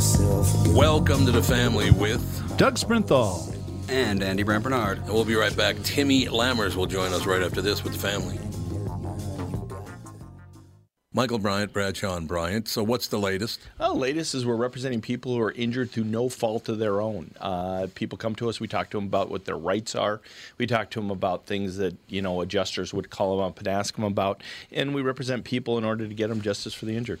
Welcome to the family with Doug Sprinthal. And Andy Brant Bernard. And we'll be right back. Timmy Lammers will join us right after this with the family. Michael Bryant, Bradshaw and Bryant. So, what's the latest? Well, the latest is we're representing people who are injured through no fault of their own. Uh, people come to us. We talk to them about what their rights are. We talk to them about things that you know adjusters would call them up and ask them about. And we represent people in order to get them justice for the injured.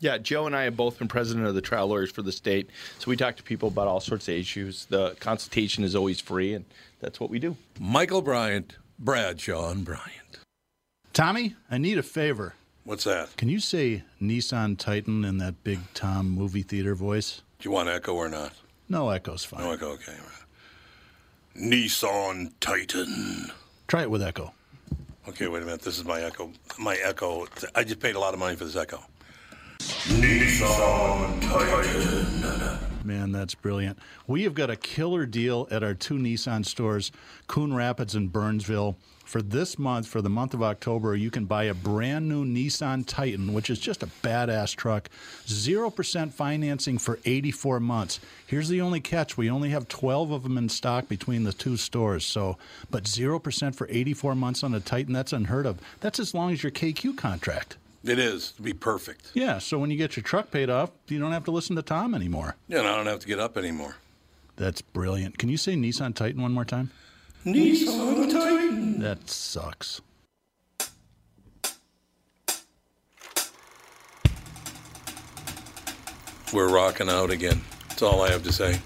Yeah, Joe and I have both been president of the trial lawyers for the state, so we talk to people about all sorts of issues. The consultation is always free, and that's what we do. Michael Bryant, Bradshaw and Bryant. Tommy, I need a favor. What's that? Can you say Nissan Titan in that big Tom movie theater voice? Do you want echo or not? No echo's fine. No echo, okay. Nissan Titan. Try it with echo. Okay, wait a minute. This is my echo. My echo. I just paid a lot of money for this echo. Nissan Titan. Man, that's brilliant. We have got a killer deal at our two Nissan stores, Coon Rapids and Burnsville. For this month, for the month of October, you can buy a brand new Nissan Titan, which is just a badass truck. 0% financing for 84 months. Here's the only catch we only have 12 of them in stock between the two stores. So, but 0% for 84 months on a Titan, that's unheard of. That's as long as your KQ contract. It is to be perfect. Yeah, so when you get your truck paid off, you don't have to listen to Tom anymore. Yeah, and I don't have to get up anymore. That's brilliant. Can you say Nissan Titan one more time? Nissan Titan. That sucks. We're rocking out again. That's all I have to say.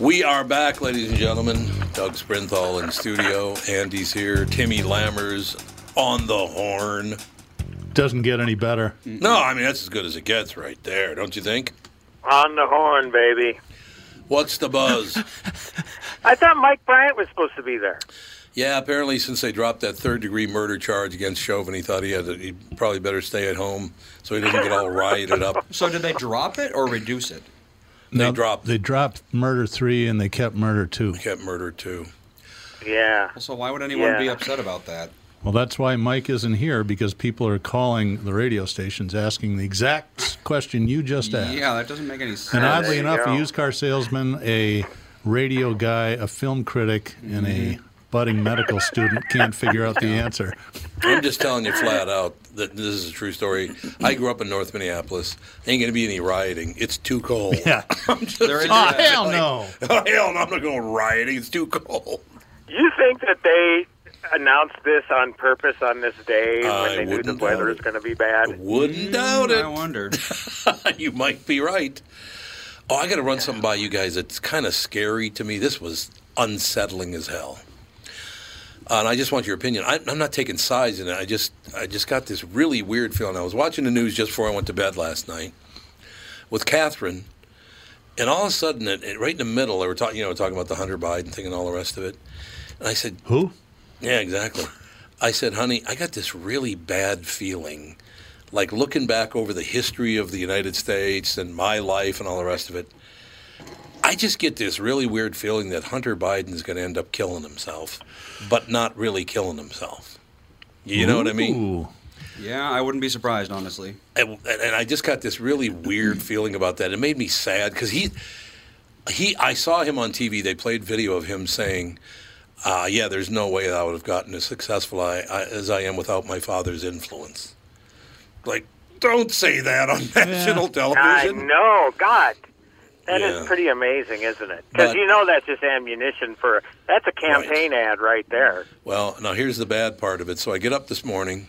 We are back, ladies and gentlemen. Doug Sprinthal in studio. Andy's here. Timmy Lammers on the horn. Doesn't get any better. No, I mean that's as good as it gets right there, don't you think? On the horn, baby. What's the buzz? I thought Mike Bryant was supposed to be there. Yeah, apparently since they dropped that third degree murder charge against Chauvin, he thought he had to, he probably better stay at home so he doesn't get all rioted up. So did they drop it or reduce it? They No, dropped They dropped Murder Three and they kept Murder Two. They kept murder two. Yeah. So why would anyone be upset about that? Well, that's why Mike isn't here because people are calling the radio stations asking the exact question you just asked. Yeah, that doesn't make any sense. And oddly enough, go. a used car salesman, a radio guy, a film critic, and a mm-hmm. budding medical student can't figure out the answer. I'm just telling you flat out that this is a true story. I grew up in North Minneapolis. Ain't gonna be any rioting. It's too cold. Yeah. I'm just Oh, that. hell no. Oh, hell no, I'm not going rioting. It's too cold. You think that they announced this on purpose on this day I when they knew the weather doubt was going to be bad? Wouldn't doubt it. I wonder. you might be right. Oh, I got to run something by you guys. It's kind of scary to me. This was unsettling as hell. Uh, and I just want your opinion. I, I'm not taking sides in it. I just, I just got this really weird feeling. I was watching the news just before I went to bed last night with Catherine, and all of a sudden, it, it- right in the middle, they were talking, you know, talking about the Hunter Biden thing and all the rest of it. And I said, Who? Yeah, exactly. I said, honey, I got this really bad feeling, like looking back over the history of the United States and my life and all the rest of it. I just get this really weird feeling that Hunter Biden's going to end up killing himself, but not really killing himself. You know what I mean? Yeah, I wouldn't be surprised, honestly. and, and I just got this really weird feeling about that. It made me sad because he, he, I saw him on TV. They played video of him saying, uh, "Yeah, there's no way I would have gotten as successful I, I, as I am without my father's influence." Like, don't say that on national I television. know, God. that is Yeah. pretty amazing, isn't it? Because you know that's just ammunition for that's a campaign ad right there. Well, now here's the bad part of it. So I get up this morning,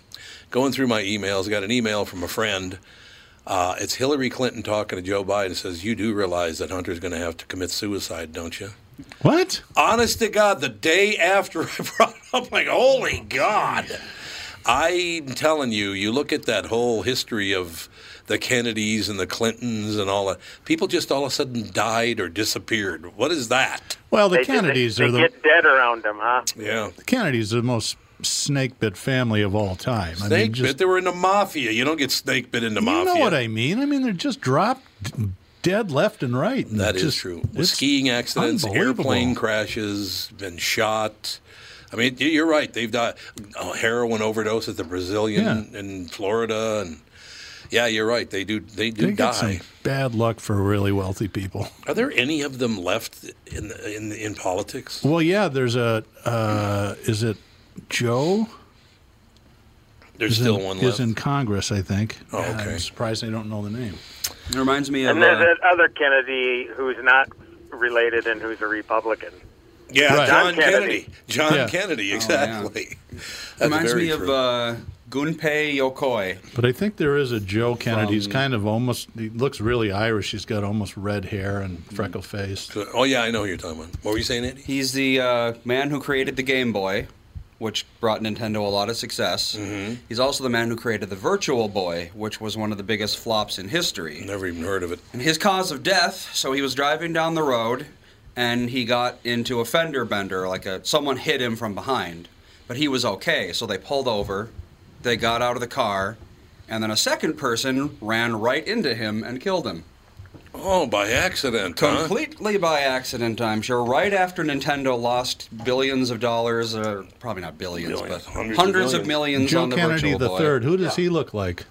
going through my emails. Got an email from a friend. Uh, it's Hillary Clinton talking to Joe Biden. Says, "You do realize that Hunter's going to have to commit suicide, don't you?" What? Honest to God, the day after I brought up, like, holy God. I'm telling you, you look at that whole history of the Kennedys and the Clintons and all that. People just all of a sudden died or disappeared. What is that? Well, the They, Kennedys they, are the get dead around them, huh? Yeah. the Kennedys are the most snake bit family of all time. I mean, Snake just, bit. They were in the mafia. You don't get snake bit in the mafia. you know what I mean? I mean, they're just dropped dead left and right. and That is just- true. it's Skiing accidents, airplane crashes, been shot. I mean, you're right. They've died. Oh, heroin overdose at the Brazilian in Florida, and yeah, you're right. They do. They do They die. bad luck for really wealthy people. Are there any of them left in the, in in politics? Well, yeah, there's a. Uh, is it Joe? There's still in, one Is in Congress, I think. Oh, okay. I'm surprised I don't know the name. It reminds me of. And there's Uh, that other Kennedy who's not related and who's a Republican. yeah, Right. John John Kennedy. Kennedy. John Yeah. Kennedy. Oh, Exactly. That's reminds very me of true. uh, Gunpei Yokoi. But I think there is a Joe Kennedy. He's kind of almost. He looks really Irish. He's got almost red hair and freckle face. oh yeah, I know who you're talking about. What were you saying, Andy? He's the uh, man who created the Game Boy, which brought Nintendo a lot of success. Mm-hmm. He's also the man who created the Virtual Boy, which was one of the biggest flops in history. Never even heard of it. And his cause of death, so he was driving down the road and he got into a fender bender, like a someone hit him from behind. But he was okay, so they pulled over, they got out of the car, and then a second person ran right into him and killed him. Oh, by accident, huh? Completely by accident, I'm sure. Right after Nintendo lost billions of dollars, or probably not billions, Billions, but hundreds hundreds, of of millions Joe on the Kennedy Virtual the Boy. third. Who does he look like?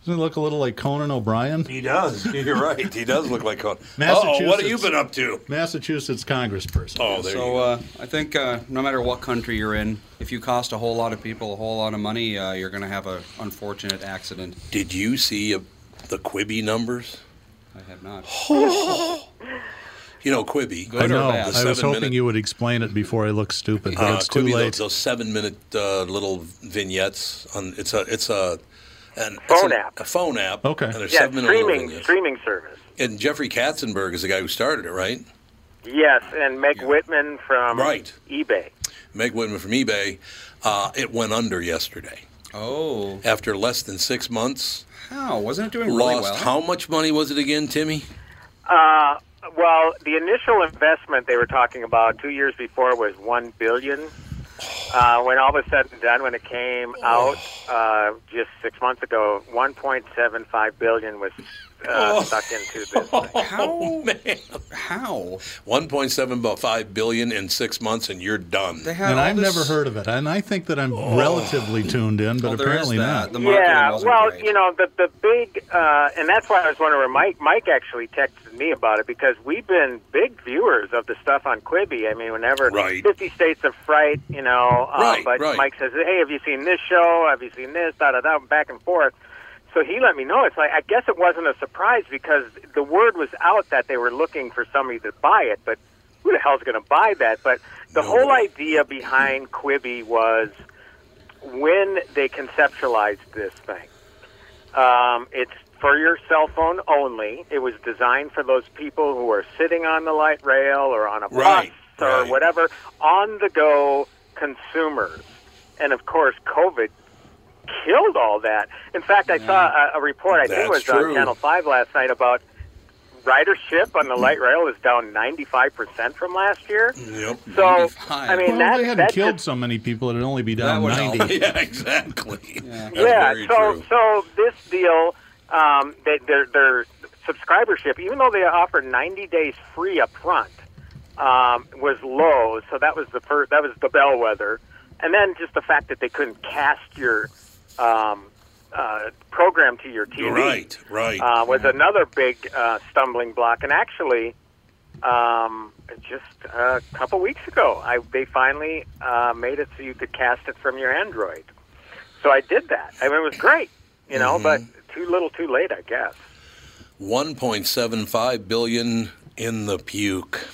Doesn't he look a little like Conan O'Brien? He does. You're right. He does look like Conan. Oh, Massachusetts. what have you been up to? Massachusetts Congressperson. Oh, there you So go. uh, I think uh, no matter what country you're in, if you cost a whole lot of people a whole lot of money, uh, you're going to have an unfortunate accident. Did you see uh the Quibi numbers? I have not. You know Quibi. Good I or know. bad? I was hoping minute- you would explain it before I look stupid, but Uh, it's too late. Those, those seven-minute uh, little vignettes on. It's a. It's a. An, it's Phone an- app. A phone app. Okay. And there's Yeah, seven-minute streaming vignettes. streaming service. And Jeffrey Katzenberg is the guy who started it, right? Yes, and Meg Whitman from Right. eBay. Meg Whitman from eBay. Uh, it went under yesterday Oh, after less than six months. How wasn't it doing really Lost well? how much money was it again, Timmy? Uh, well, the initial investment they were talking about two years before was one billion. Uh, when all of a sudden done, when it came out uh, just six months ago, 1.75 billion was uh, stuck into this. Thing. How? Man, How? one point seven five billion in six months, and you're done. They had and I've this- never heard of it. And I think that I'm relatively tuned in, but Well, apparently not. The Yeah, well, great. you know, the the big, uh, and that's why I was wondering. where Mike, Mike actually texted me about it because we've been big viewers of the stuff on Quibi. I mean, whenever Right. Fifty States of Fright, you know, uh, Right, but right. Mike says, "Hey, have you seen this show? Have you seen this?" Da da da, back and forth. So he let me know. It's like I guess it wasn't a surprise because the word was out that they were looking for somebody to buy it, but who the hell's going to buy that? But the whole idea behind Quibi was when they conceptualized this thing. Um, it's for your cell phone only. It was designed for those people who are sitting on the light rail or on a Right, bus or right. whatever, on the go consumers. And of course, COVID killed all that. In fact, I saw a, a report, I think it was true. on Channel 5 last night, about ridership on the light rail is down 95% from last year. Yep. So, 95. I mean, Well, that, if they hadn't that killed just- so many people, it'd only be down would help. 90. yeah, exactly. That's yeah. very So, true. so this deal, um, they, their their subscribership, even though they offer 90 days free up front, um, was low. So that was the first. That was the bellwether, and then just the fact that they couldn't cast your um, uh, program to your TV. Right, right. uh, was another big uh, stumbling block. And actually, um, just a couple weeks ago, I, they finally uh, made it so you could cast it from your Android. So I did that. I mean, it was great, you know, but too little, too late, I guess. 1.75 billion in the puke.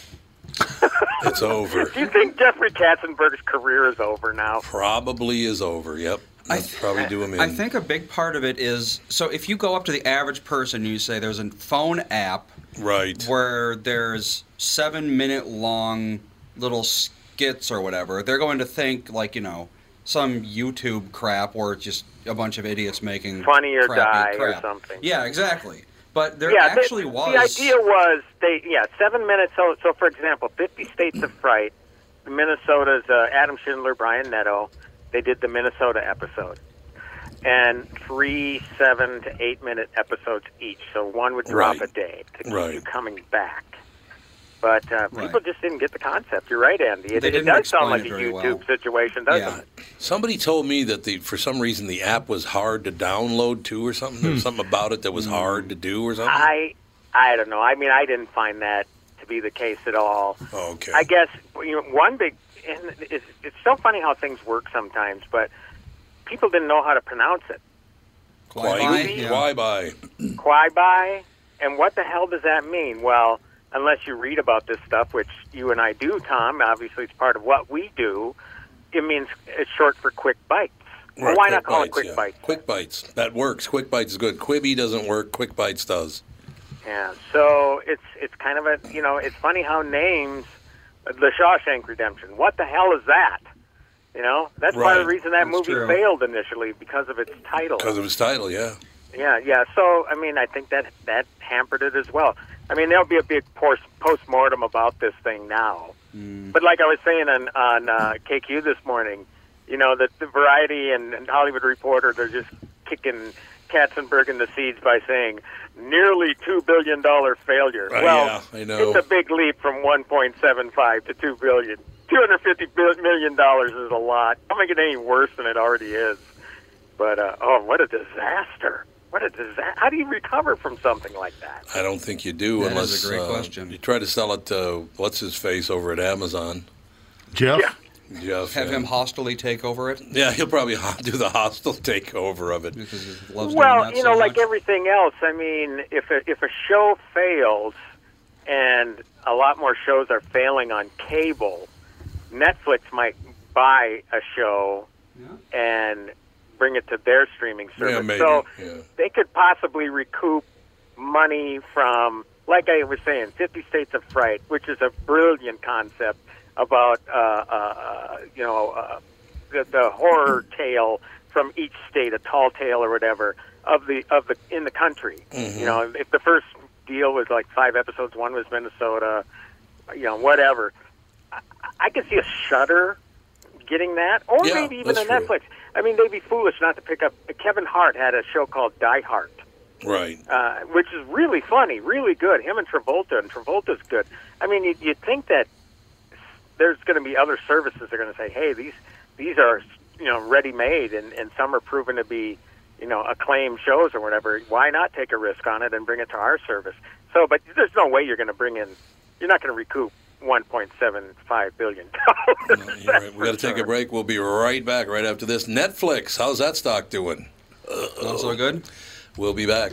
it's over. Do you think Jeffrey Katzenberg's career is over now? Probably is over. Yep. I th- probably do him in. I think a big part of it is so if you go up to the average person and you say there's a phone app right. where there's seven minute long little skits or whatever, they're going to think like, you know, some YouTube crap or just a bunch of idiots making Funny or crappy Die or something. Yeah, exactly. But there yeah, the- actually the, was The idea was they, yeah, seven minutes. So, so for example, Fifty States of Fright, Minnesota's uh, Adam Schindler, Brian Netto, they did the Minnesota episode, and three seven to eight minute episodes each. So one would drop Right. a day to keep Right. you coming back. But uh, Right. people just didn't get the concept. You're right, Andy. It, They it didn't does sound like a YouTube well. situation, doesn't Yeah. it? Somebody told me that the for some reason the app was hard to download too, or something. There was something about it that was hard to do, or something. I, I don't know. I mean, I didn't find that to be the case at all. Oh, okay. I guess you know, one big, and it's, it's so funny how things work sometimes, but people didn't know how to pronounce it. Quai Why? Bai, by? And what the hell does that mean? Well, unless you read about this stuff, which you and I do, Tom, obviously it's part of what we do, it means it's short for quick bites. Well, Right, why not call it quick yeah. bites? Quick bites. That works. Quick bites is good. Quibi doesn't work. Quick bites does. Yeah. So it's it's kind of a you know it's funny how names the Shawshank Redemption. What the hell is that? You know that's part of the reason that That's movie true. failed initially because of its title. Because of its title, yeah. Yeah, yeah. So I mean, I think that that hampered it as well. I mean, there'll be a big post mortem about this thing now. But like I was saying on on uh, KQ this morning, you know, that the Variety and, and Hollywood Reporter they're just kicking Katzenberg in the seeds by saying nearly two billion dollar failure. Uh, well, yeah, I know. it's a big leap from one point seven five to two billion. Two hundred fifty million dollars is a lot. Don't make it any worse than it already is. But uh, oh, what a disaster! What a disaster! How do you recover from something like that? I don't think you do That is a unless great uh, question. you try to sell it to what's his face over at Amazon. Jeff? Yeah. Jeff. Have him hostily take over it Yeah, he'll probably do the hostile takeover of it. because he loves Well, doing that you know, so like much. everything else. I mean, if a, if a show fails, and a lot more shows are failing on cable, Netflix might buy a show and bring it to their streaming service. Yeah, maybe. So yeah. they could possibly recoup money from, like I was saying, Fifty States of Fright, which is a brilliant concept about, uh, uh, you know, uh, the, the horror tale from each state, a tall tale or whatever of the of the in the country. You know, if the first deal was like five episodes, one was Minnesota, you know, whatever. I, I could see a Shudder getting that, or Yeah, maybe even a true. Netflix. I mean, they'd be foolish not to pick up. Kevin Hart had a show called Die Hart, Right. uh, which is really funny, really good. Him and Travolta, and Travolta's good. I mean, you'd, you'd think that there's going to be other services that are going to say, "Hey, these these are you know ready made, and and some are proven to be you know acclaimed shows or whatever. Why not take a risk on it and bring it to our service?" So, but there's no way you're going to bring in. You're not going to recoup 1.75 billion dollars. You're right. We got to take a break. We'll be right back right after this. Netflix, how's that stock doing? Not so good. We'll be back.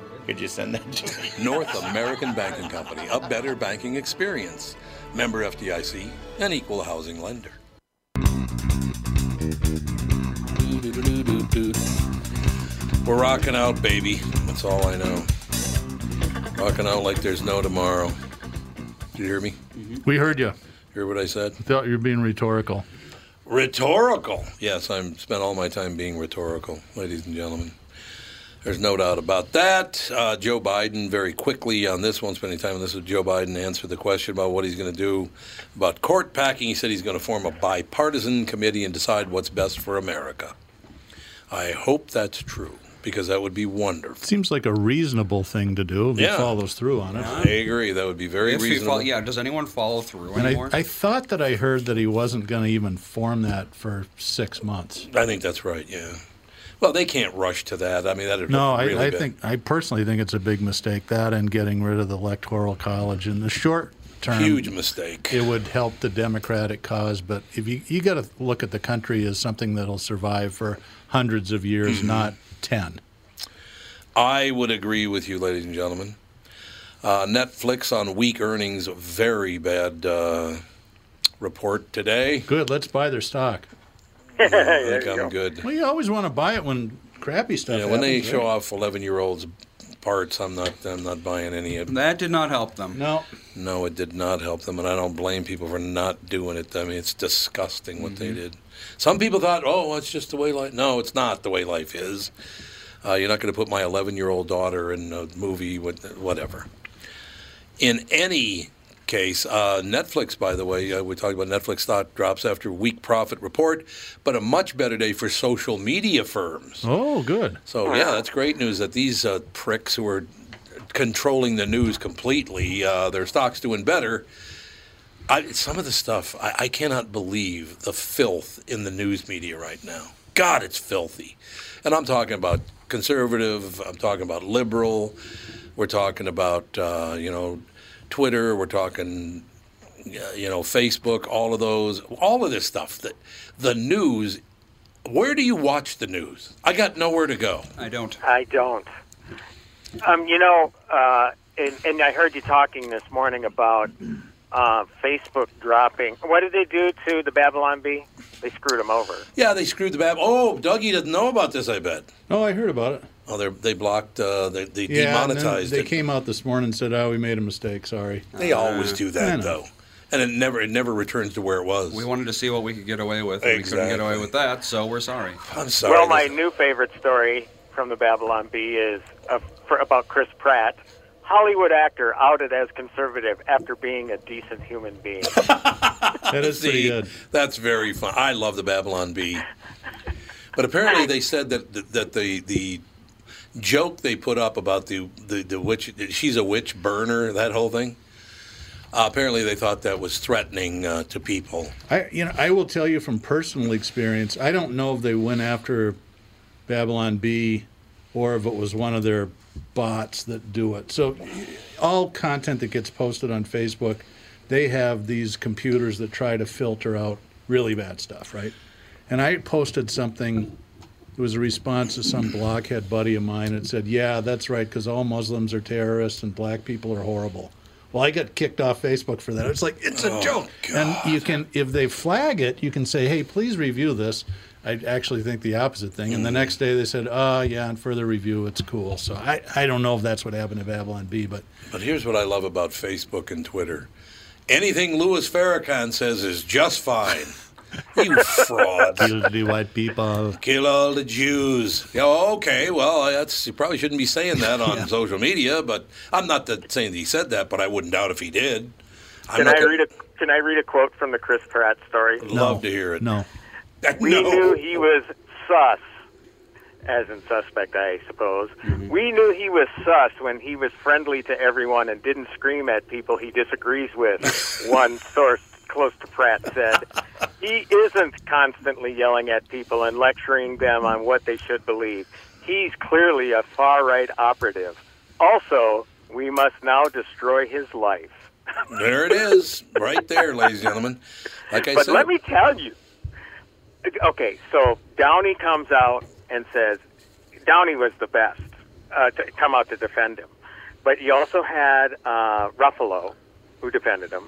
Could you send that to me? North American Banking Company, a better banking experience. Member FDIC, an equal housing lender. We're rocking out, baby. That's all I know. Rocking out like there's no tomorrow. Did you hear me? Mm-hmm. We heard you. Hear what I said? I Thought you were being rhetorical. Rhetorical. Yes, I'm spent all my time being rhetorical, ladies and gentlemen. There's no doubt about that. Uh, Joe Biden, very quickly on this one, spending time on this with Joe Biden, answered the question about what he's going to do about court packing. He said he's going to form a bipartisan committee and decide what's best for America. I hope that's true because that would be wonderful. Seems like a reasonable thing to do if he Yeah. follows through on it. I agree. That would be very If reasonable. fol- yeah, does anyone follow through And anymore? I, I thought that I heard that he wasn't going to even form that for six months. I think that's right. Yeah. Well, they can't rush to that. I mean, that No, I, really I been- think I personally think it's a big mistake that and getting rid of the electoral college in the short term. huge mistake. It would help the Democratic cause, but if you you got to look at the country as something that'll survive for hundreds of years, Mm-hmm. not ten. I would agree with you, ladies and gentlemen. Uh, Netflix on weak earnings, very bad uh, report today. Good, let's buy their stock. I think I'm good. Well, you always want to buy it when crappy stuff. Yeah, when they happens, show off 11 year olds parts, I'm not. I'm not buying any of. that did not help them. No, No, it did not help them, and I don't blame people for not doing it. I mean, it's disgusting what Mm-hmm. they did. Some people thought, "Oh, well, it's just the way life." No, it's not the way life is. Uh, you're not going to put my 11 year old daughter in a movie with whatever. In any case, uh, Netflix, by the way, uh, we talked about Netflix stock drops after weak profit report, but a much better day for social media firms. oh, good. So yeah, that's great news that these uh, pricks who are controlling the news completely, uh, their stock's doing better. I, some of the stuff I, I cannot believe the filth in the news media right now. God, it's filthy, and I'm talking about conservative. I'm talking about liberal. We're talking about uh, you know Twitter. We're talking uh, you know Facebook. All of those, all of this stuff. That the news. Where do you watch the news? I got nowhere to go. I don't. I don't. Um, you know, uh, and, and I heard you talking this morning about uh, Facebook dropping. What did they do to the Babylon Bee? They screwed them over. Yeah, they screwed the bab. Oh, Dougie doesn't know about this. I bet. Oh, I heard about it. Oh, they they blocked. Uh, they they Yeah, demonetized they it. came out this morning and said, "Oh, we made a mistake. Sorry." They always do that though, and it never it never returns to where it was. We wanted to see what we could get away with. and We couldn't get away with that, so we're sorry. I'm sorry. well, my new favorite story from the Babylon Bee is uh, for, about Chris Pratt. Hollywood actor outed as conservative after being a decent human being. That is pretty See, good. That's very fun. I love the Babylon Bee. But apparently, they said that that, that the the joke they put up about the the, the witch she's a witch burner that whole thing. Uh, apparently, they thought that was threatening uh, to people. I, you know, I will tell you from personal experience. I don't know if they went after Babylon Bee, or if it was one of their bots that do it. So, all content that gets posted on Facebook, they have these computers that try to filter out really bad stuff, right? And I posted something. It was a response to some blockhead buddy of mine. It said, "Yeah, that's right, because all Muslims are terrorists and black people are horrible." Well, I got kicked off Facebook for that. It's like it's a oh, joke, and you can, if they flag it, you can say, "Hey, please review this." I actually think the opposite thing. And the mm. next day they said, "Oh, yeah, on further review, it's cool." So I, I don't know if that's what happened to Babylon Bee, but But here's what I love about Facebook and Twitter. Anything Louis Farrakhan says is just fine. You fraud. Kill the white people. Kill all the Jews. Yeah, okay, well, that's you probably shouldn't be saying that on social media, but I'm not that saying that he said that, but I wouldn't doubt if he did. I'm Can not I gonna- read a Can I read a quote from the Chris Pratt story? Love to hear it. No, We no. knew he was sus. as in suspect, I suppose. Mm-hmm. We knew he was sus when he was friendly to everyone and didn't scream at people he disagrees with, one source close to Pratt said. He isn't constantly yelling at people and lecturing them on what they should believe. He's clearly a far right operative. Also, we must now destroy his life. There it is, right there, ladies and gentlemen. Like I but said, let me tell you. Okay, so Downey comes out and says Downey was the best uh, to come out to defend him, but he also had uh, Ruffalo, who defended him,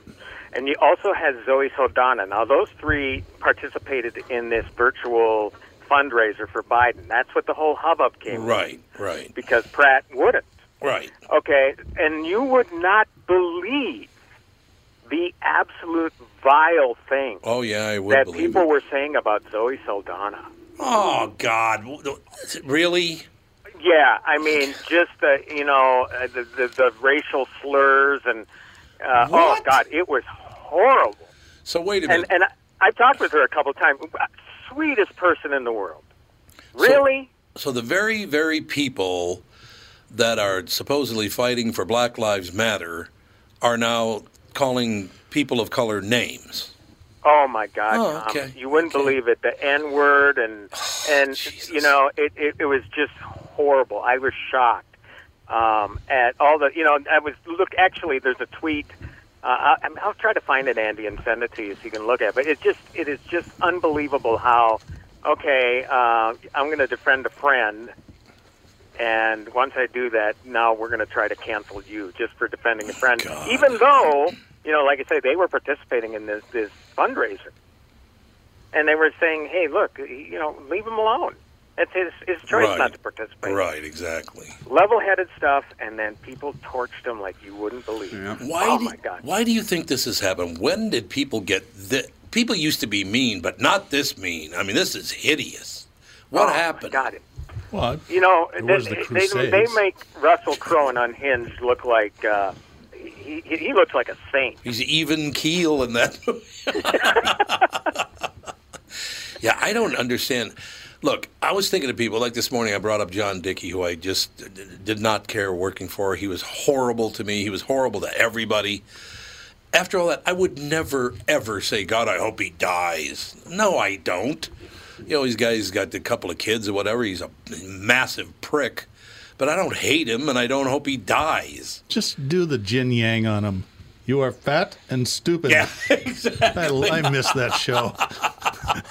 and you also had Zoe Saldana. Now those three participated in this virtual fundraiser for Biden. That's what the whole hubbub came from, right, right, because Pratt wouldn't. right. Okay, and you would not believe the absolute vile thing Oh yeah, I would that people it. were saying about Zoe Saldana. Oh God, really? Yeah, I mean, just the you know uh, the, the the racial slurs and uh, oh god, it was horrible. So wait a minute. and I, I've talked with her a couple of times. Sweetest person in the world. Really? so the very, very people that are supposedly fighting for Black Lives Matter are now calling people of color names. Oh my God, Oh, Tom. you wouldn't Okay. believe it. The N word and and Jesus. you know it, it it was just horrible. I was shocked um, at all the you know I was look actually there's a tweet. Uh, I, I'll try to find it, Andy, and send it to you so you can look at. it. But it just it is just unbelievable how okay uh, I'm going to defend a friend. And once I do that, now we're going to try to cancel you just for defending a friend, God. even though you know, like I say, they were participating in this this fundraiser, and they were saying, "Hey, look, you know, leave him alone. It's his his choice Right. not to participate." Right, exactly. Level-headed stuff, and then people torched him like you wouldn't believe. Why? Oh do, my God! Why do you think this has happened? When did people get that? People used to be mean, but not this mean. I mean, this is hideous. What oh, my happened? God, Well, you know, It they, was the they, they make Russell Crowe and Unhinged look like uh, he, he he looks like a saint. He's even keel in that movie. yeah, I don't understand. Look, I was thinking of people like this morning. I brought up John Dickey, who I just did not care working for. He was horrible to me. He was horrible to everybody. After all that, I would never ever say, "God, I hope he dies." No, I don't. You know, these guys got a couple of kids or whatever. He's a massive prick, but I don't hate him, and I don't hope he dies. just do the Jian-Yang on him. You are fat and stupid. Yeah, exactly. I, I miss that show.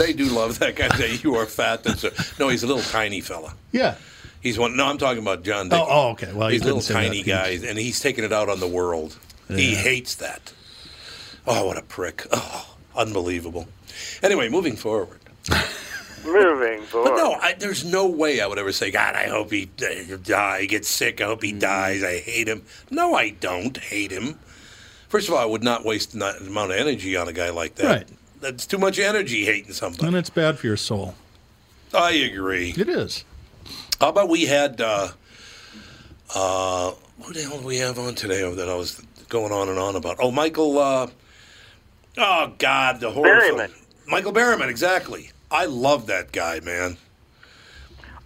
They do love that guy. Say you are fat. That's a, no, he's a little tiny fella. Yeah. He's one. No, I'm talking about John. Dickey. Oh, oh, okay. Well, he's a little couldn't say that, tiny guy, and he's taking it out on the world. He hates that. Oh, what a prick! Oh, unbelievable. Anyway, moving forward. Moving But forward. no, I, there's no way I would ever say, God, I hope he uh, die, gets sick. I hope he dies. I hate him. No, I don't hate him. First of all, I would not waste that amount of energy on a guy like that. Right. That's too much energy hating somebody. And it's bad for your soul. I agree. It is. How about we had uh, uh, who the hell do we have on today that I was going on and on about? Oh, Michael. Uh, oh God, the horror film. Berryman. Michael Berryman, exactly. I love that guy, man.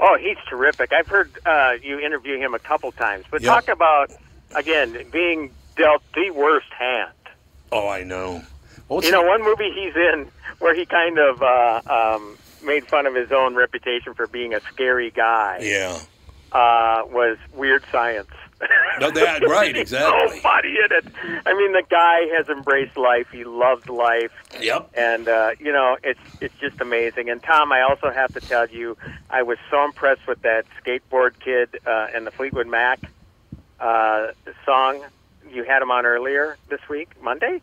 Oh, he's terrific. I've heard uh, you interview him a couple times. But Yep. talk about again being dealt the worst hand. Oh, I know. What's You know, one movie he's in where he kind of uh, um, made fun of his own reputation for being a scary guy yeah. uh, was Weird Science. No, that- right, exactly. So funny in it. I mean, the guy has embraced life. He loves life. Yep. and uh, you know it's it's just amazing. And Tom, I also have to tell you, I was so impressed with that skateboard kid uh, and the Fleetwood Mac uh, song. You had him on earlier this week, Monday,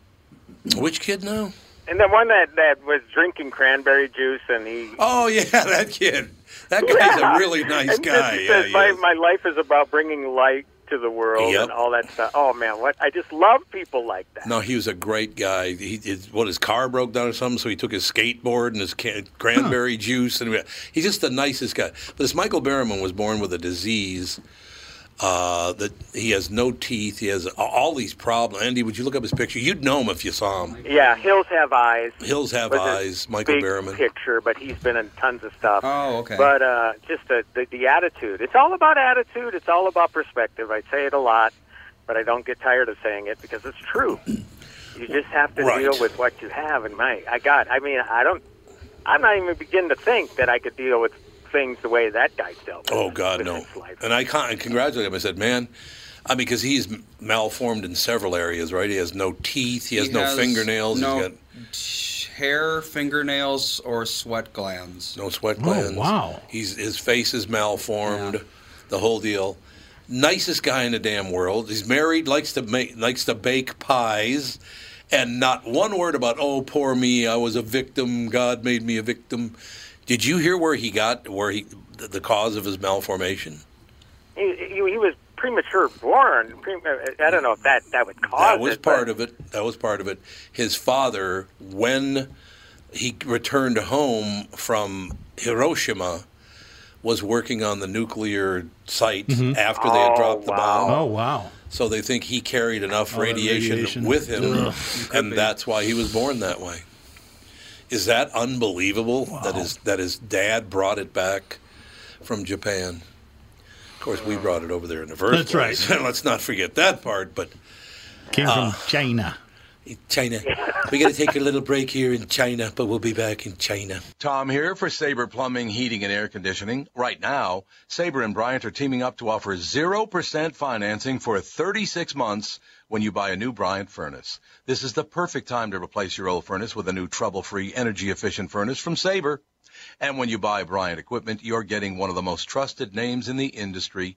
Which kid now? and the one that that was drinking cranberry juice, and he. Oh yeah, that kid. That guy's Yeah. a really nice And guy. He Yeah, says, he my, is. my life is about bringing light to the world Yep. and all that stuff. Oh man, what I just love people like that. No, he was a great guy. He his, what his car broke down or something, so he took his skateboard and his can, cranberry juice, and he's just the nicest guy. But this Michael Berryman was born with a disease. Uh, that he has no teeth. He has all these problems. Andy, would you look up his picture? You'd know him if you saw him. Yeah, Hills Have Eyes. Hills Have Eyes. Michael big Berryman. picture, but he's been in tons of stuff. Oh, okay. But uh, just the, the the attitude. It's all about attitude. It's all about perspective. I say it a lot, but I don't get tired of saying it because it's true. You just have to Right. deal with what you have. And my, I got. I mean, I don't. I'm not even beginning to think that I could deal with things the way that guy dealt. with Oh God, with no! life. And I can't congratulate him. I said, man, I mean, because he's malformed in several areas, right? He has no teeth. He has He no has fingernails. no He's got hair, fingernails, or sweat glands. no sweat Oh, glands. wow. He's his face is malformed. Yeah. The whole deal. Nicest guy in the damn world. He's married. Likes to make. Likes to bake pies. And not one word about oh poor me. I was a victim. God made me a victim. Did you hear where he got where he the the cause of his malformation? he, he, he was premature born. I don't know if that that would cause That was it, part but, of it. That was part of it. His father, when he returned home from Hiroshima, was working on the nuclear site mm-hmm. after they had Oh, dropped the wow. bomb. Oh wow. So they think he carried enough oh, radiation, radiation. with him, Ugh. and that's why he was born that way. Is that unbelievable? That his that his dad brought it back from Japan. Of course, we brought it over there in the first That's right. Let's not forget that part. But Came Ah. from China. China. we got to take a little break here in China, but we'll be back in China. Tom here for Sabre Plumbing, Heating, and Air Conditioning. Right now, Sabre and Bryant are teaming up to offer 0% financing for 36 months when you buy a new Bryant furnace. This is the perfect time to replace your old furnace with a new trouble-free, energy-efficient furnace from Sabre. And when you buy Bryant equipment, you're getting one of the most trusted names in the industry.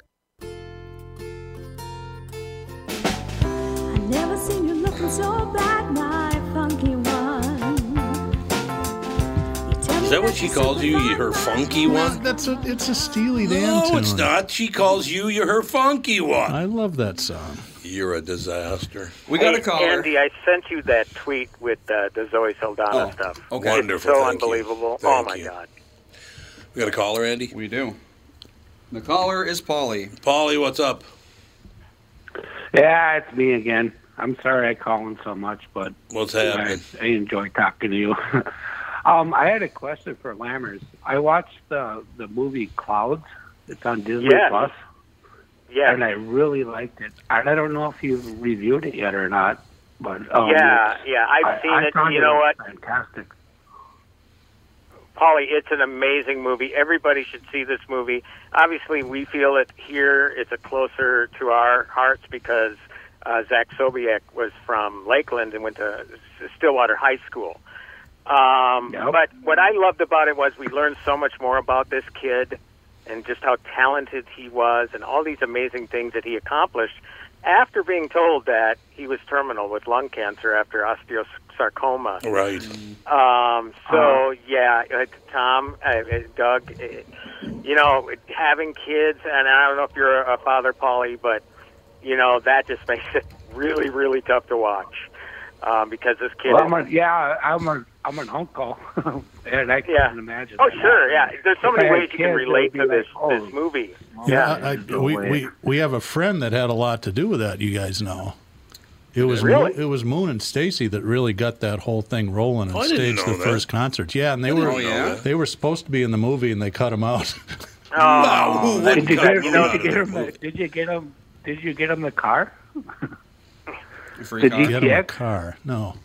Is that what she calls you? You her funky one? That's a it's a Steely Dan No, tune. it's not. She calls you. You're her funky one. I love that song. You're a disaster. We got Hey, a caller. Andy, I sent you that tweet with uh, the Zoe Saldana Oh, stuff. okay. Wonderful. It's so Thank you. unbelievable. Thank oh my you. God. We got a caller, Andy. We do. The caller is Polly. Polly, what's up? Yeah, it's me again. I'm sorry I call in so much, but What's I, happening? I enjoy talking to you. um, I had a question for Lammers. I watched the the movie Clouds. It's on Disney Yes. Plus, Yeah. and I really liked it. And I don't know if you've reviewed it yet or not, but um, yeah, yeah. I've I- seen I it. found You know what? Fantastic. Polly, it's an amazing movie. Everybody should see this movie. Obviously, we feel it here. It's a closer to our hearts because uh, Zach Sobiech was from Lakeland and went to Stillwater High School. Um, Yep. But what I loved about it was we learned so much more about this kid and just how talented he was and all these amazing things that he accomplished after being told that he was terminal with lung cancer after osteosarcoma. Right. Um, so yeah, uh, Tom, uh, uh, Doug, uh, you know, having kids, and I don't know if you're a father, Polly, but you know that just makes it really, really tough to watch um, because this kid. Well, is- I'm a, yeah, I'm a I'm an uncle, and I Yeah. can imagine. oh that. sure, yeah. There's so If many I had ways you can relate to this like, oh, this movie. Yeah, I, no we, way. we we have a friend that had a lot to do with that. You guys know. It was Really? Mo- it was Moon and Staci that really got that whole thing rolling and Oh, I didn't staged know the that. first concerts. Yeah, and they were yeah? they were supposed to be in the movie and they cut them out. Wow, who Oh, wouldn't Did you cut get, you did you get the him? Did you get him? Did you get him the car? Free Did car. you- Get 'em a Yeah. car. No.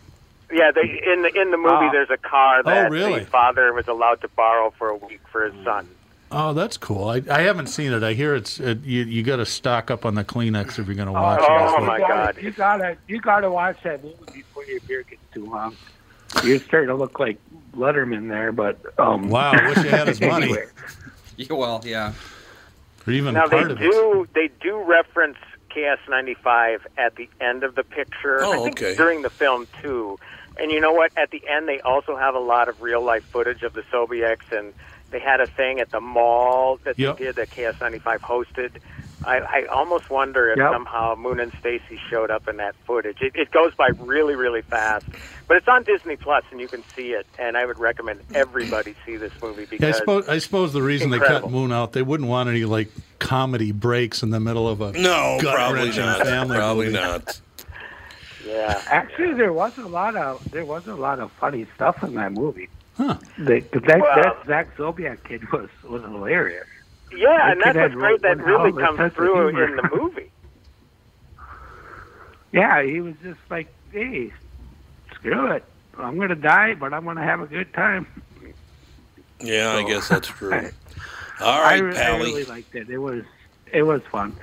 Yeah, they in the in the movie Oh. there's a car that really? the father was allowed to borrow for a week for his son. Oh, that's cool. I, I haven't seen it. I hear it's it, you. You got to stock up on the Kleenex if you're going to watch it. Oh, it. my you gotta, God. You gotta, you gotta watch that movie before your beer gets too long. You're starting to look like Letterman there, but um. Wow, I wish I had his money. anyway. Yeah, well, yeah. Or even now they part of it. do they do reference KS95 at the end of the picture. Oh, I think okay. During the film too, and you know what? At the end, they also have a lot of real life footage of the Soviets, and they had a thing at the mall that Yep. they did that KS95 hosted. I, I almost wonder if Yep. somehow Moon and Staci showed up in that footage. It, it goes by really, really fast, but it's on Disney Plus, and you can see it. And I would recommend everybody see this movie Yeah, I because suppose I suppose the reason they cut Moon out, they wouldn't want any like comedy breaks in the middle of a No, probably not. family Probably movie. not. yeah, Actually, there was a lot of there was a lot of funny stuff in that movie. Huh. They, 'cause that, Well- that Zach Sobiech kid was was hilarious. Yeah, and That that's kid what's great. That really hell of a comes through in the movie. Yeah, he was just like, hey, screw it. I'm gonna die, but I'm gonna have a good time. Yeah, I guess that's true. All right, All I, right, re- I really liked it. It was it was fun.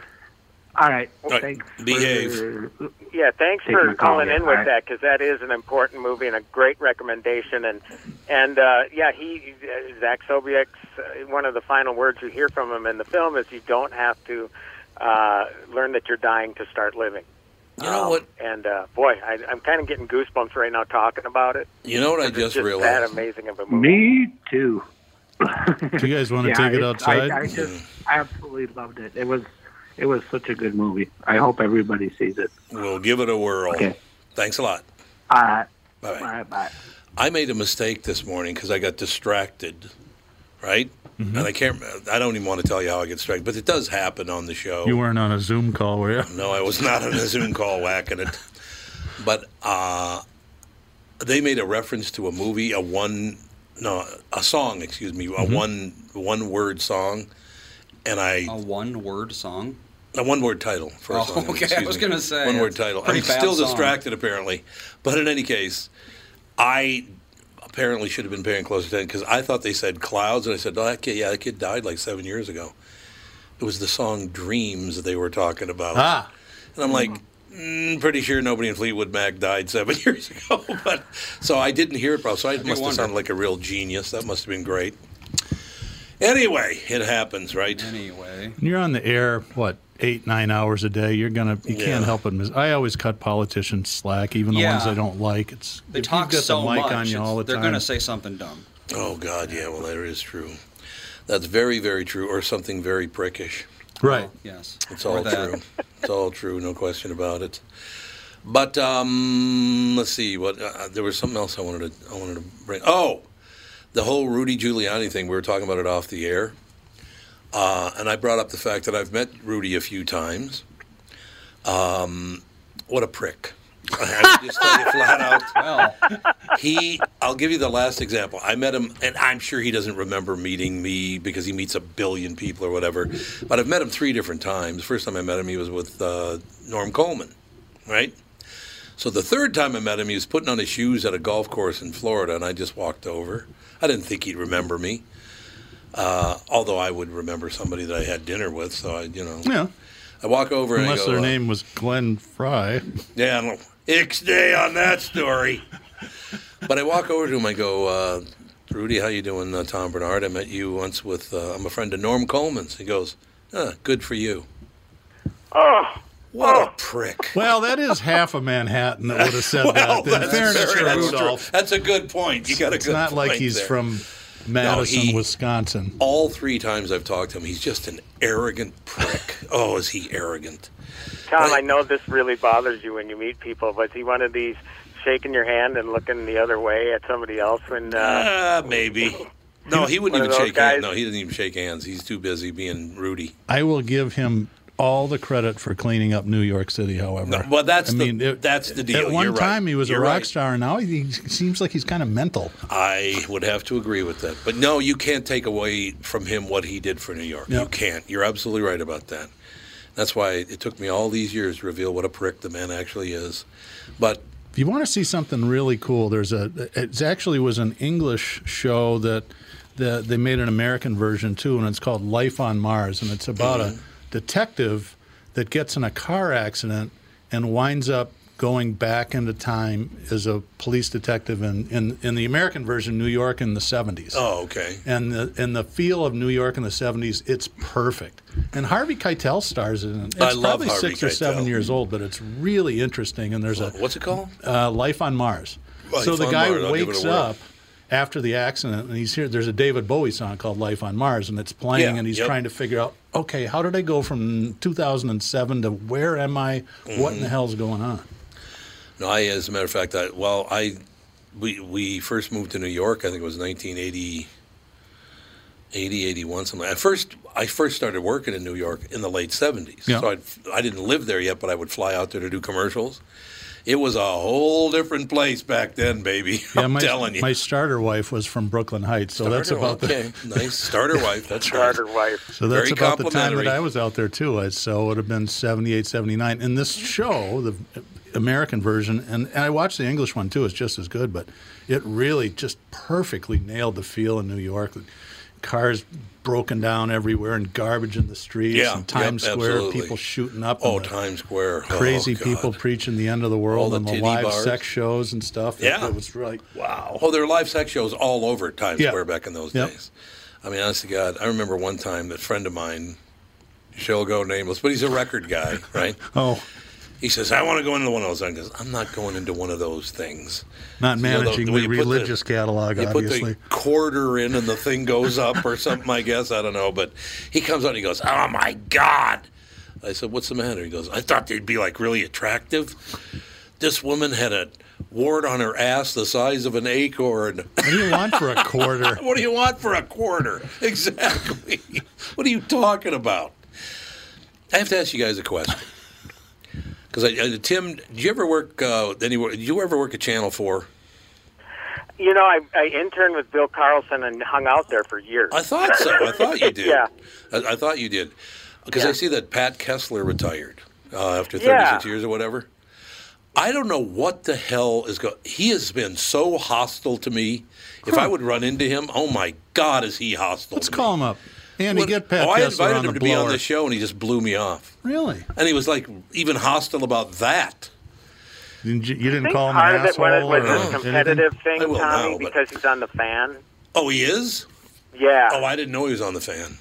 All right, All right, thanks. behave. For, Yeah, thanks for call, calling yeah, in with all right. that because that is an important movie and a great recommendation. And and uh, yeah, he uh, Zach Sobiech's uh, one of the final words you hear from him in the film is you don't have to uh, learn that you're dying to start living. You know Um, what? And uh, boy, I, I'm kind of getting goosebumps right now talking about it. You know what I It's just realized? that amazing of a movie. me too. Do you guys want to Yeah, take it outside? I, I just absolutely loved it. It was it was such a good movie. I hope everybody sees it. We'll give it a whirl. Okay. Thanks a lot. All right. Bye. All right. Bye. I made a mistake this morning because I got distracted, right? Mm-hmm. And I can't. I don't even want to tell you how I get distracted, but it does happen on the show. you weren't on a Zoom call, were you? No, I was not on a Zoom call whacking it. But uh, they made a reference to a movie, a one, no, a song, excuse me, a Mm-hmm. one one word song, and I A one-word song. A one word title for a Oh, song. okay, I was going to say one-word title. I'm still song. distracted apparently, but in any case, I apparently should have been paying close attention because I thought they said clouds, and I said, "Oh, that kid, yeah, that kid died like seven years ago." It was the song "Dreams" they were talking about. Ah, And I'm like, mm, pretty sure nobody in Fleetwood Mac died seven years ago. but so I didn't hear it, bro. So I must have wonder. sounded like a real genius. That must have been great. Anyway, it happens, right? Anyway, you're on the air. What eight nine hours a day? You're gonna. You Yeah. can't help it. miss- I always cut politicians slack, even the Yeah. ones I don't like. It's they if talk you've got so the mic much. on you all the they're time. going to say something dumb. Oh God, yeah. Well, that is true. That's very, very true, or something very prickish. right. Yes. It's all true. It's all true, no question about it. But um, let's see. What uh, there was something else I wanted to I wanted to bring. Oh, the whole Rudy Giuliani thing. We were talking about it off the air, uh, and I brought up the fact that I've met Rudy a few times. Um, what a prick! I just tell you flat out. Well, He, I'll give you the last example. I met him, and I'm sure he doesn't remember meeting me because he meets a billion people or whatever. But I've met him three different times. First time I met him, he was with uh, Norm Coleman, right? So the third time I met him, he was putting on his shoes at a golf course in Florida, and I just walked over. I didn't think he'd remember me, uh, although I would remember somebody that I had dinner with. So I, you know, Yeah. I walk over and I Unless go, their uh, name was Glenn Frey. yeah, I don't Ixday on that story. but I walk over to him. I go, uh, Rudy, how you doing? Uh, Tom Barnard. I met you once with. Uh, I'm a friend of Norm Coleman's. He goes, ah, good for you. Oh, What a prick. Well, that is half of Manhattan that would have said Well, that. In that's, fairness very- to that's true. Rudolph, That's a good point. You got a it's good not like he's there. from Madison, he- Wisconsin. All three times I've talked to him, he's just an arrogant prick. oh, is he arrogant? Tom, I know this really bothers you when you meet people, but is he one of these shaking your hand and looking the other way at somebody else when? Uh, Uh, maybe. No, he wouldn't even those shake hands. No, he doesn't even shake hands. He's too busy being Rudy. I will give him all the credit for cleaning up New York City. However, No, well, that's I the- mean, it- that's the deal. At one You're right. time, he was You're a rock right. star, and now he seems like he's kind of mental. I would have to agree with that. But no, you can't take away from him what he did for New York. You can't. You're absolutely right about that. That's why it took me all these years to reveal what a prick the man actually is. But If you want to see something really cool, there's a. It actually was an English show that the, they made an American version too, and it's called Life on Mars, and it's about Mm-hmm. a detective that gets in a car accident and winds up going back into time as a police detective in, in, in the American version, New York in the 70s. Oh, okay. And the, and the feel of New York in the 70s, it's perfect. And Harvey Keitel stars in it. It's I love probably Harvey six or seven years old, but it's really interesting. And there's a What's it called? uh, Life on Mars. Life so the guy Mars, I'll give it a wakes up after the accident and he's here. There's a David Bowie song called Life on Mars, and it's playing, Yeah, and he's yep. trying to figure out, okay, how did I go from 2007 to where am I? What Mm-hmm. in the hell's going on? No, I, as a matter of fact, I, well, I, we, we first moved to New York. I think it was 1980, 80, 81, something. At first, I first started working in New York in the late 70s. Yeah. So I'd, I didn't live there yet, but I would fly out there to do commercials. It was a whole different place back then, baby. Yeah, I'm my, telling you. my starter wife was from Brooklyn Heights, so that's about okay. the nice starter wife. That's right. Starter wife. So that's Very about the time that. I was out there too. So it would have been 78, 79. And this show, the American version, and, and I watched the English one too, it's just as good, but it really just perfectly nailed the feel in New York. Cars broken down everywhere and garbage in the streets Yeah, and Times yep, Square, absolutely. people shooting up. Oh, Times Square. Oh, Crazy God. people preaching the end of the world the and the live bars. sex shows and stuff. Yeah. It, was really, wow. Oh, there were live sex shows all over Times Yeah. Square back in those Yep. days. I mean, honest to God, I remember one time that friend of mine, shall go nameless, but he's a record guy, right? Oh, He says, I want to go into one of those. I goes, I'm not going into one of those things. not You know, the- managing the way the you put the- religious catalog, You obviously. put the quarter in and the thing goes up or something, I guess. I don't know. But he comes out and he goes, Oh my God. I said, What's the matter? He goes, I thought they'd be like really attractive. This woman had a wart on her ass the size of an acorn. what do you want for a quarter? what do you want for a quarter? Exactly. what are you talking about? I have to ask you guys a question. Because I, I, Tim, did you ever work uh, anywhere? Did you ever work at Channel Four? You know, I, I interned with Bill Carlson and hung out there for years. I thought so. I thought you did. yeah. I, I thought you did. Because I see that Pat Kessler retired uh, after 36 Yeah. years or whatever. I don't know what the hell is going. He has been so hostile to me. If I would run into him, oh my God, is he hostile? Let's to call me. him up. Andy, What- get Pat oh, I invited on him the to be on the show, and he just blew me off. Really? And he was like even hostile about that. Didn't you, you I didn't call him part an of it was, asshole was this competitive I thing, Tommy, now, but- because he's on the fan. Oh, he is. Yeah, Oh, I didn't know he was on the fan.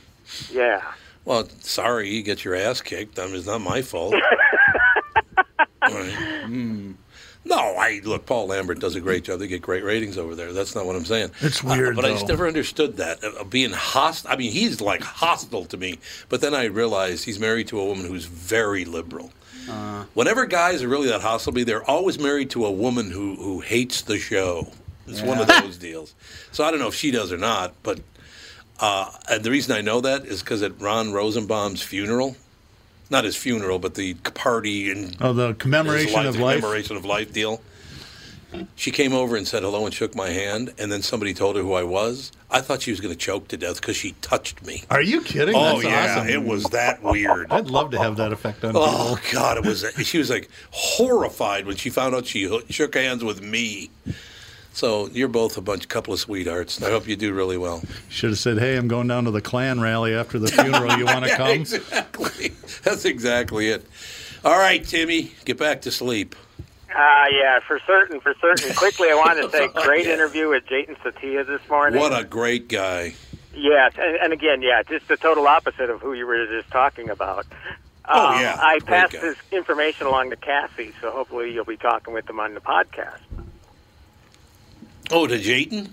yeah. Well, sorry, you get your ass kicked. I mean, it's not my fault. All right. Hmm. No, I look. Paul Lambert does a great job. They get great ratings over there. That's not what I'm saying. It's Uh, weird, but I just never understood that uh, uh, being hostile. I mean, he's like hostile to me. But then I realized he's married to a woman who's very liberal. Uh. Whenever guys are really that hostile to me, they're always married to a woman who who hates the show. It's one of those deals. So I don't know if she does or not, but uh, and the reason I know that is because at Ron Rosenbaum's funeral, not his funeral, but the party and Oh, the commemoration of the life. commemoration of life deal. She came over and said hello and shook my hand, and then somebody told her who I was. I thought she was going to choke to death because she touched me. Are you kidding? Oh That's yeah, awesome. it was that weird. I'd love to have that effect on her. Oh people. God, it was. She was like horrified when she found out she shook hands with me. So you're both a bunch, couple of sweethearts. I hope you do really well. Should have said, "Hey, I'm going down to the Klan rally after the funeral. You want to Yeah, come?" Exactly. That's exactly it. All right, Timmy, get back to sleep. Uh, yeah, for certain, for certain. Quickly, I wanted to say, great yeah. interview with Jatin Setia this morning. What a great guy. Yeah, and, and again, yeah, just the total opposite of who you were just talking about. Oh, Um, yeah, I great passed guy. this information along to Cassie, so hopefully you'll be talking with them on the podcast. Oh, to Jatin?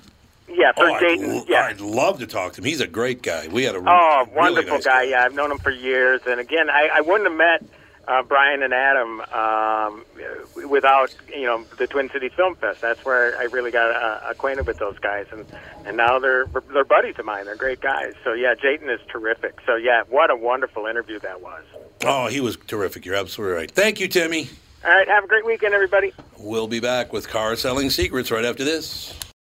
Yeah, for Oh, I'd, yeah. I'd love to talk to him. He's a great guy. We had a Oh, really wonderful nice guy. Yeah, I've known him for years. And again, I, I wouldn't have met uh, Brian and Adam um, without you know the Twin Cities Film Fest. That's where I really got uh, acquainted with those guys, and and now they're they're buddies of mine. They're great guys. So yeah, Jatin is terrific. So yeah, what a wonderful interview that was. Oh, he was terrific. You're absolutely right. Thank you, Timmy. All right, have a great weekend, everybody. We'll be back with car selling secrets right after this.